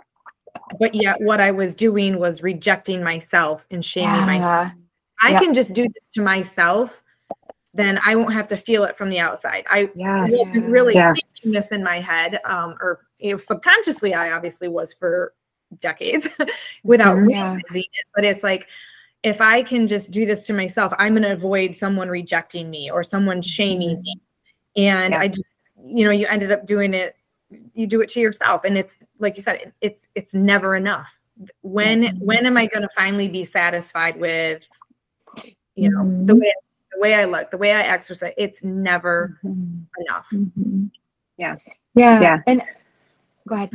but yet what i was doing was rejecting myself and shaming yeah. myself i can just do this to myself then i won't have to feel it from the outside i yes. wasn't really yeah. thinking this in my head um, or you know, subconsciously i obviously was for decades [LAUGHS] without mm-hmm. realizing it. But it's like, if I can just do this to myself, I'm going to avoid someone rejecting me or someone shaming mm-hmm. me. And yeah. I just, you know, you ended up doing it, you do it to yourself. And it's like you said, it's, it's never enough. When, mm-hmm. when am I going to finally be satisfied with, you know, mm-hmm. the way, the way I look, the way I exercise, it's never mm-hmm. enough. Mm-hmm. Yeah. Yeah. Yeah. And go ahead.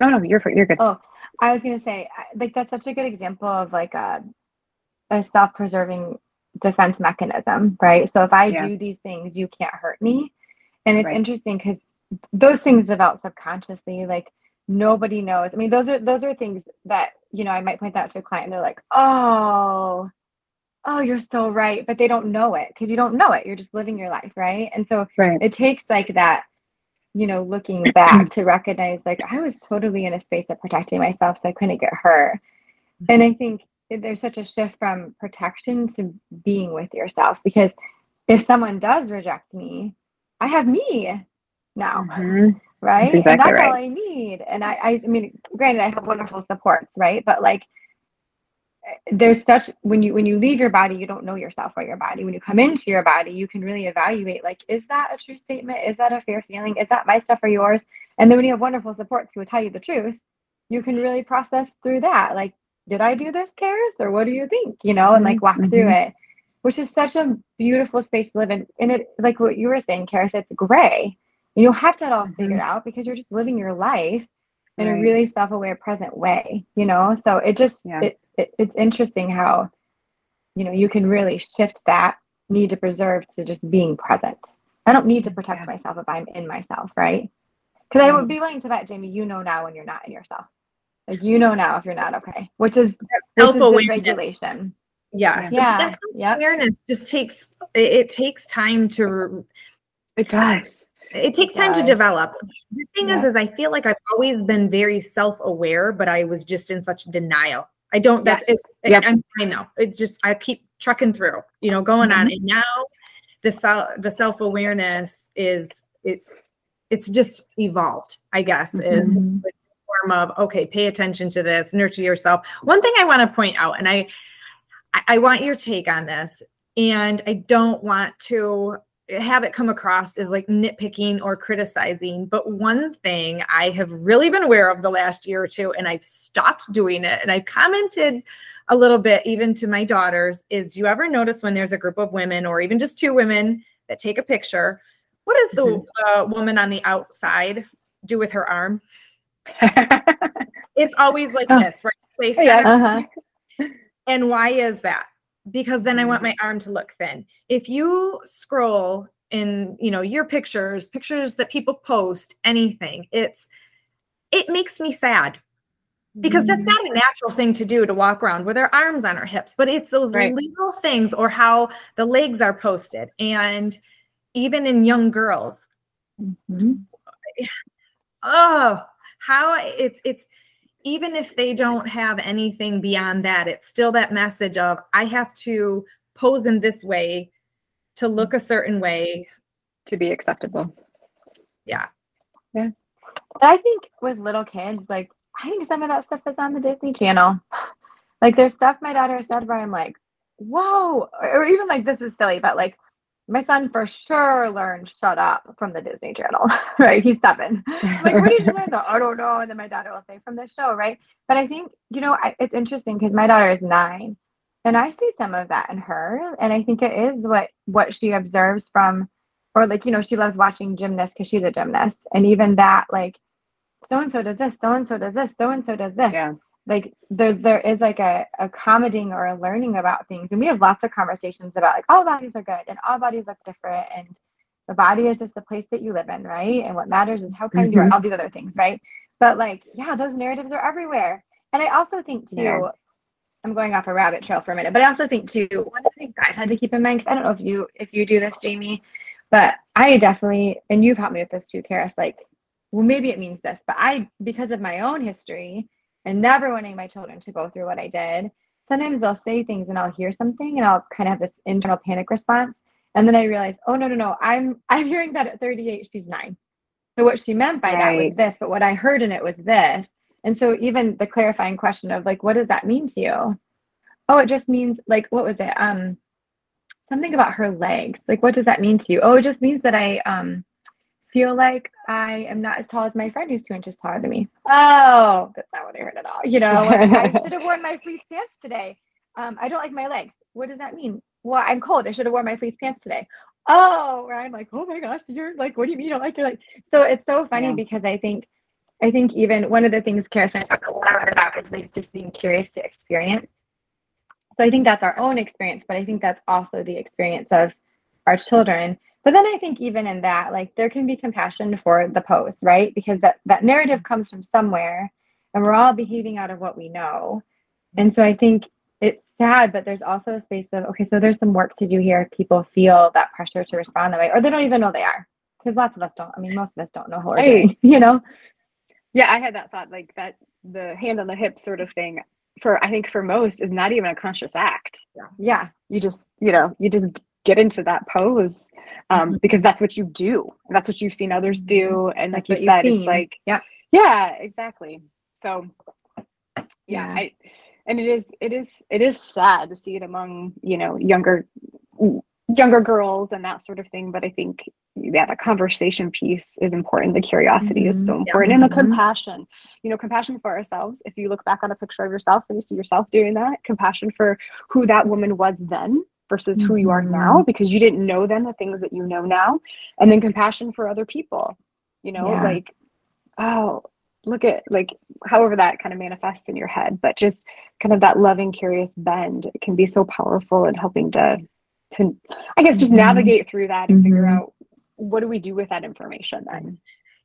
No, no, you're you're good. Oh, I was gonna say, like that's such a good example of like a a self-preserving defense mechanism, right? So if I yeah. do these things, you can't hurt me, and it's right. interesting because those things develop subconsciously. Like nobody knows. I mean, those are those are things that you know I might point out to a client, and they're like, oh. Oh, you're so right, but they don't know it because you don't know it. You're just living your life, right? And so right. it takes like that you know, looking back to recognize like I was totally in a space of protecting myself so I couldn't get hurt. And I think there's such a shift from protection to being with yourself because if someone does reject me, I have me now. Mm-hmm. Right. That's exactly and that's right. all I need. And I, I, I mean, granted, I have wonderful supports, right? But like there's such when you when you leave your body you don't know yourself or your body. When you come into your body you can really evaluate like is that a true statement? Is that a fair feeling? Is that my stuff or yours? And then when you have wonderful supports who will tell you the truth you can really process through that. Like did i do this Charis? Or what do you think? You know and like walk mm-hmm. through it which is such a beautiful space to live in. And it like what you were saying Charis it's gray. And you'll have to all mm-hmm. figure out because you're just living your life in right. a really self-aware present way you know? So it just yeah. it it, it's interesting how you know you can really shift that need to preserve to just being present. I don't need to protect yeah. myself if i'm in myself right? Because i would mm-hmm. be willing to bet jamie you know now when you're not in yourself. Like you know now if you're not okay? Which is self-regulation yes. Yeah. Yeah awareness just takes it, it takes time to it does it takes time to develop the thing yeah. is is i feel like i've always been very self-aware but i was just in such denial I don't. That's yes. it. Yep. I'm fine though. It just I keep trucking through. You know, going mm-hmm. on. And now the self the self awareness is it. It's just evolved, I guess, mm-hmm. in the form of okay, pay attention to this, nurture yourself. One thing I want to point out, and I I want your take on this, and I don't want to have it come across as like nitpicking or criticizing. But one thing I have really been aware of the last year or two, and I've stopped doing it, and I've commented a little bit even to my daughters, is do you ever notice when there's a group of women or even just two women that take a picture? What does the mm-hmm. uh, woman on the outside do with her arm? [LAUGHS] it's always like oh. this, right? Place yeah, uh-huh. And why is that? Because then I want mm-hmm. my arm to look thin. If you scroll in, you know, your pictures, pictures that people post, anything, it's it makes me sad. Because that's not a mm-hmm. natural thing to do to walk around with our arms on our hips, but it's those right. little things or how the legs are posted. And even in young girls, mm-hmm. [SIGHS] oh, how it's it's even if they don't have anything beyond that, it's still that message of I have to pose in this way to look a certain way to be acceptable. Yeah. Yeah. I think with little kids, like I think some of that stuff is on the Disney Channel. Like there's stuff my daughter said where I'm like, whoa, or even like this is silly, but like my son for sure learned shut up from the Disney Channel, [LAUGHS] right? He's seven. like, where did you learn? I don't know. And then my daughter will say from the show, right? But I think, you know, I, it's interesting because my daughter is nine and I see some of that in her. And I think it is what, what she observes from, or like, you know, she loves watching gymnasts because she's a gymnast. And even that, like, so and so does this, so and so does this, so and so does this. Yeah like there there is like a accommodating or a learning about things and we have lots of conversations about like all bodies are good and all bodies look different and the body is just the place that you live in right and what matters is how kind mm-hmm. you are mm-hmm. all these other things right but like yeah those narratives are everywhere and i also think too yeah. i'm going off a rabbit trail for a minute but i also think too one of the things i had to keep in mind because i don't know if you if you do this jamie but i definitely and you've helped me with this too Charis, like well maybe it means this but i because of my own history and never wanting my children to go through what I did, sometimes they'll say things and I'll hear something and I'll kind of have this internal panic response. And then I realize, oh no, no, no, I'm [LAUGHS] I'm hearing that at 38, she's nine. So what she meant by right. that was this, but what I heard in it was this. And so even the clarifying question of like, what does that mean to you? Oh, it just means like what was it? Um something about her legs. Like what does that mean to you? Oh, it just means that I um feel like I am not as tall as my friend who's two inches taller than me. Oh, [LAUGHS] that's not what I heard at all. You know, I should have worn my [LAUGHS] fleece pants today. Um, I don't like my legs. What does that mean? Well, I'm cold. I should have worn my fleece pants today. Oh, I'm like, oh my gosh, you're like, what do you mean you don't like your legs? So it's so funny yeah. because I think, I think even one of the things Charis and I talk a lot about is like just being curious to experience. So I think that's our own experience, but I think that's also the experience of our children but then I think even in that, like there can be compassion for the post right? Because that, that narrative comes from somewhere and we're all behaving out of what we know. And so I think it's sad, but there's also a space of, okay, so there's some work to do here. People feel that pressure to respond that way, or they don't even know they are. Because lots of us don't. I mean, most of us don't know who we're doing, [LAUGHS] you know? Yeah, I had that thought, like that the hand on the hip sort of thing for I think for most is not even a conscious act. Yeah. Yeah. You just, you know, you just get into that pose um, mm-hmm. because that's what you do. That's what you've seen others do. Mm-hmm. And like you said, it's like, yeah, yeah, exactly. So yeah, yeah, I, and it is, it is, it is sad to see it among, you know, younger, younger girls and that sort of thing. But I think, yeah, the conversation piece is important. The curiosity mm-hmm. is so important. Yeah. And the mm-hmm. compassion, you know, compassion for ourselves. If you look back on a picture of yourself and you see yourself doing that, compassion for who that woman was then versus mm-hmm. who you are now mm-hmm. because you didn't know then the things that you know now and then compassion for other people you know yeah. like oh look at like however that kind of manifests in your head but just kind of that loving curious bend it can be so powerful in helping to to i guess just mm-hmm. navigate through that and mm-hmm. figure out what do we do with that information then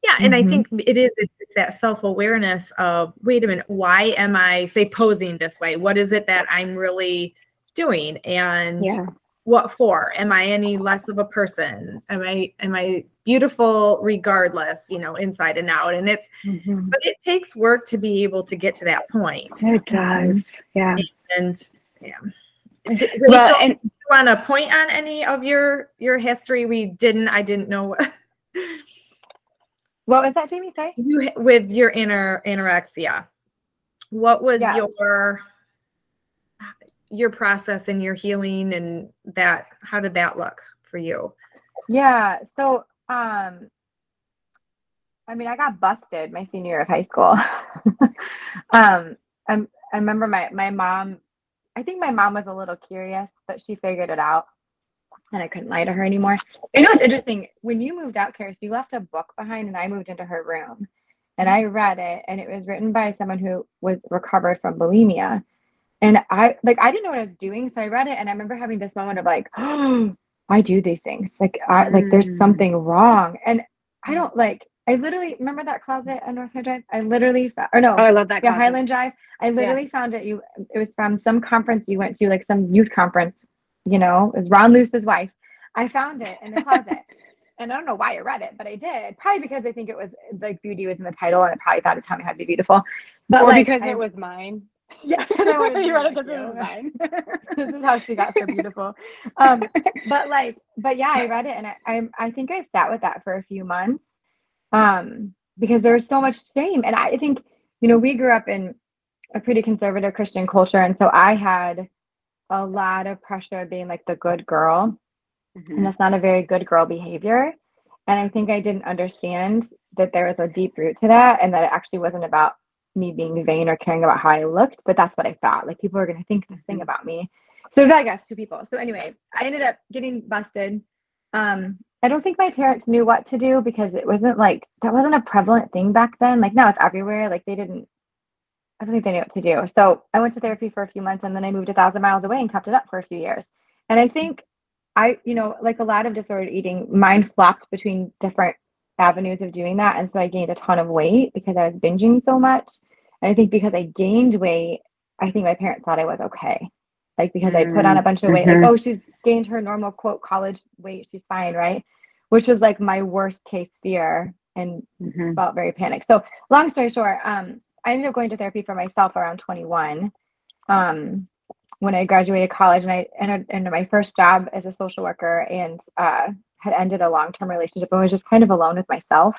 yeah, and mm-hmm. I think it is it's that self-awareness of wait a minute, why am I say posing this way? What is it that I'm really doing and yeah. what for? Am i any less of a person? Am i am i beautiful regardless you know inside and out? And it's mm-hmm. but it takes work to be able to get to that point. It does. Yeah. And yeah. Well, and you want to point on any of your your history? We didn't i didn't know. [LAUGHS] What was that jamie? Sorry. You with your inner anorexia. What was yeah. your your process and your healing and that how did that look for you? Yeah so um i mean i got busted my senior year of high school. [LAUGHS] Um I, I remember my my mom i think my mom was a little curious but she figured it out and i couldn't lie to her anymore. You know it's interesting? When you moved out Charis, you left a book behind and i moved into her room and i read it and it was written by someone who was recovered from bulimia and I like I didn't know what I was doing. So I read it and I remember having this moment of like, [GASPS] oh, I do these things. Like I like there's mm. something wrong. And I don't like I literally remember that closet at North High Drive. I literally found, or no, oh, I love that. Yeah, closet. Highland Drive. I literally yeah. found it. You, it was from some conference you went to, like some youth conference. You know, it was Ron Luce's wife. I found it in the closet, [LAUGHS] and I don't know why I read it, but I did. Probably because I think it was like beauty was in the title, and I probably thought it taught me how to be beautiful. But or like, because I, it was mine. Yeah, you read it because it was mine. [LAUGHS] this is how she got so beautiful. Um, but like, but yeah, I read it, and I, I, I think I sat with that for a few months, um, because there was so much shame, and I think, you know, we grew up in a pretty conservative Christian culture, and so I had a lot of pressure of being like the good girl, mm-hmm. and that's not a very good girl behavior. And I think I didn't understand that there was a deep root to that, and that it actually wasn't about me being vain or caring about how I looked, but that's what I thought. Like people are going to think this thing mm-hmm. about me. So I guess two people. So anyway, I ended up getting busted. Um, I don't think my parents knew what to do because it wasn't like that wasn't a prevalent thing back then. Like now it's everywhere. Like they didn't. I don't think they knew what to do. So I went to therapy for a few months and then I moved a thousand miles away and kept it up for a few years. And I think I, you know, like a lot of disordered eating, mine flopped between different avenues of doing that. And so I gained a ton of weight because I was binging so much. And I think because I gained weight, I think my parents thought I was okay. Like because mm-hmm. I put on a bunch of weight, mm-hmm. like, oh, she's gained her normal quote college weight, she's fine, right? Which was like my worst case fear and mm-hmm. felt very panicked. So long story short, um, I ended up going to therapy for myself around 21. Um, when I graduated college and I entered into my first job as a social worker and uh, had ended a long-term relationship and was just kind of alone with myself.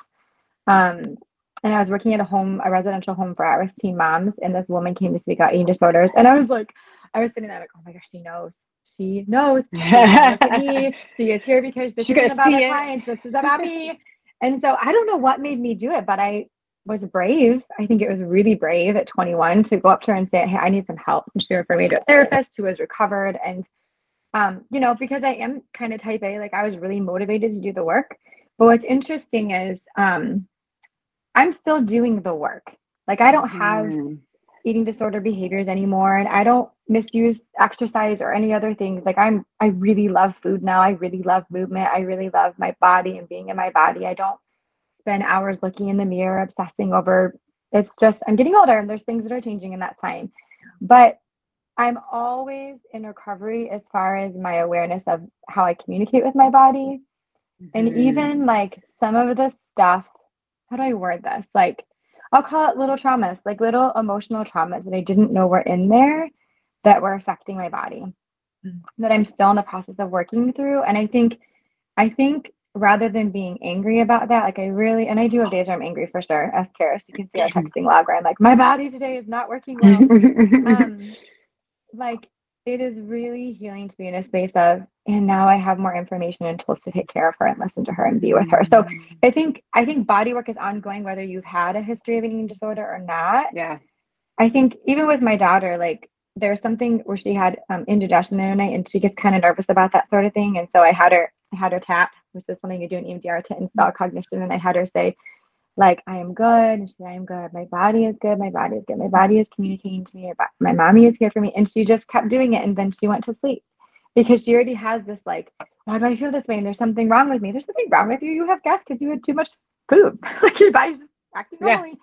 Um, and I was working at a home, a residential home for at-risk teen moms, and this woman came to speak about eating disorders, and I was like, I was sitting there like, oh my gosh, she knows. She knows. She, [LAUGHS] she is here because this She's is about my clients. This is about me. [LAUGHS] And so I don't know what made me do it, but I was brave. I think it was really brave at 21 to go up to her and say, Hey, I need some help. And she referred me to a therapist who was recovered. And, um, you know, because I am kind of type A, like I was really motivated to do the work. But what's interesting is um, I'm still doing the work. Like I don't have mm. eating disorder behaviors anymore and I don't misuse exercise or any other things. Like I'm I really love food now. I really love movement. I really love my body and being in my body. I don't spend hours looking in the mirror, obsessing over it's just I'm getting older and there's things that are changing and that's fine. But I'm always in recovery as far as my awareness of how I communicate with my body. Mm-hmm. And even like some of the stuff, how do I word this? Like I'll call it little traumas, like little emotional traumas that I didn't know were in there that were affecting my body mm-hmm. that I'm still in the process of working through. And I think I think rather than being angry about that, like I really, and I do have days where I'm angry for sure. As Charis, you can see our texting log where I'm like, my body today is not working well. [LAUGHS] um, like it is really healing to be in a space of, and now I have more information and tools to take care of her and listen to her and be with her. So I think I think body work is ongoing whether you've had a history of eating disorder or not. Yeah. I think even with my daughter, like there's something where she had um, indigestion the other night and she gets kind of nervous about that sort of thing. And so I had her, I had her tap, which is something you do in EMDR to install mm-hmm. cognition. And I had her say, like, I am good. And she said, I am good. My body is good. My body is good. My body is communicating to me. My mommy is here for me. And she just kept doing it. And then she went to sleep because she already has this, like, why do I feel this way? And there's something wrong with me. There's something wrong with you. You have gas because you had too much food. [LAUGHS] like your body's just acting normally. Yeah.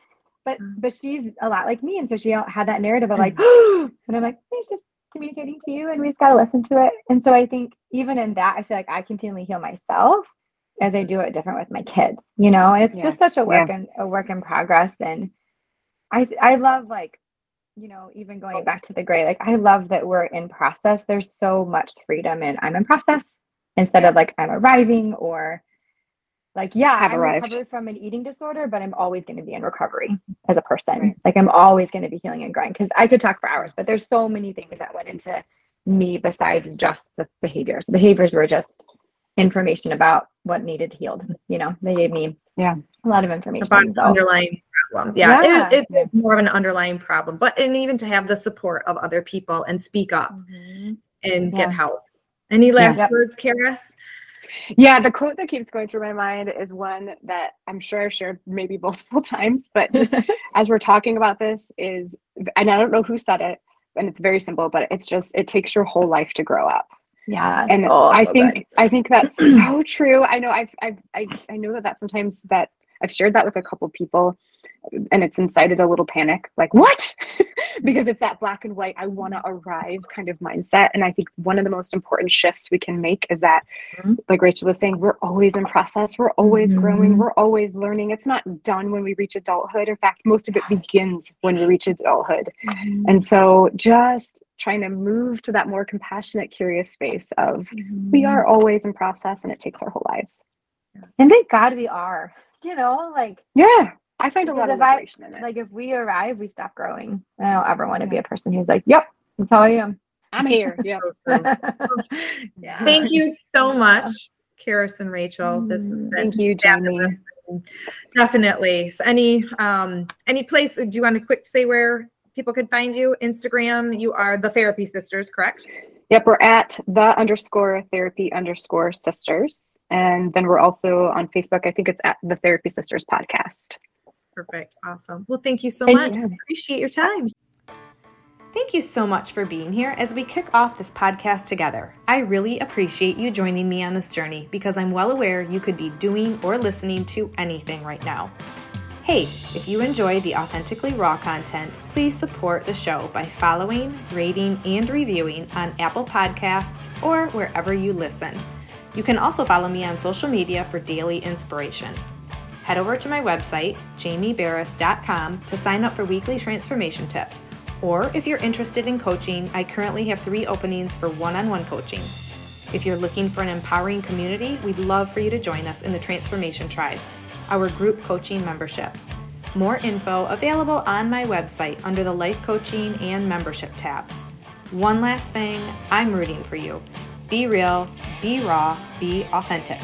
But mm. but she's a lot like me, and so she had that narrative of like, mm. [GASPS] and I'm like, it's just communicating to you, and we just gotta listen to it. And so I think even in that, I feel like I continually heal myself as I do it different with my kids. You know, it's yeah. just such a work yeah. and a work in progress. And I I love like, you know, even going back to the gray, like I love that we're in process. There's so much freedom and I'm in process instead of like I'm arriving or like yeah have i'm arrived. recovered from an eating disorder but i'm always going to be in recovery as a person right. like i'm always going to be healing and growing because i could talk for hours but there's so many things that went into me besides just the behaviors the behaviors were just information about what needed healed you know they gave me yeah a lot of information so. underlying problem yeah, yeah. It, it's more of an underlying problem but and even to have the support of other people and speak up mm-hmm. and yeah. get help any last yeah. words Charis? Yeah, the quote that keeps going through my mind is one that I'm sure I've shared maybe [LAUGHS] multiple times, but just [LAUGHS] as we're talking about this is and I don't know who said it, and it's very simple, but it's just it takes your whole life to grow up. Yeah. And oh, I so think good. I think that's [CLEARS THROAT] so true. I know I've, I've I I know that that sometimes that I've shared that with a couple people and it's incited a little panic like what [LAUGHS] because it's that black and white, I want to arrive kind of mindset. And I think one of the most important shifts we can make is that, mm-hmm. like Rachel was saying, we're always in process, we're always mm-hmm. growing, we're always learning. It's not done when we reach adulthood. In fact, most of it begins when we reach adulthood. Mm-hmm. And so just trying to move to that more compassionate, curious space of we mm-hmm. are always in process and it takes our whole lives. And thank God we are, you know, like, yeah I find a lot of liberation I, in it. Like if we arrive, we stop growing. I don't ever want to be a person who's like, "Yep, that's how I am. I'm here." yeah. [LAUGHS] [LAUGHS] yeah. Thank you so much, Charis and Rachel. This has mm, been thank you, Jamie. Definitely. So any um any place? Do you want to quick say where people could find you? Instagram. You are the Therapy Sisters, correct? Yep, we're at the underscore therapy underscore sisters. And then we're also on Facebook. I think it's at the Therapy Sisters podcast. Perfect. Awesome. Well, thank you so much. You. Appreciate your time. Thank you so much for being here as we kick off this podcast together. I really appreciate you joining me on this journey because I'm well aware you could be doing or listening to anything right now. Hey, if you enjoy the authentically raw content, please support the show by following, rating, and reviewing on Apple Podcasts or wherever you listen. You can also follow me on social media for daily inspiration head over to my website, jamieberris.com, to sign up for weekly transformation tips. Or if you're interested in coaching, I currently have three openings for one on one coaching. If you're looking for an empowering community, we'd love for you to join us in the Transformation Tribe, our group coaching membership. More info available on my website under the Life Coaching and Membership tabs. One last thing, I'm rooting for you. Be real, be raw, be authentic.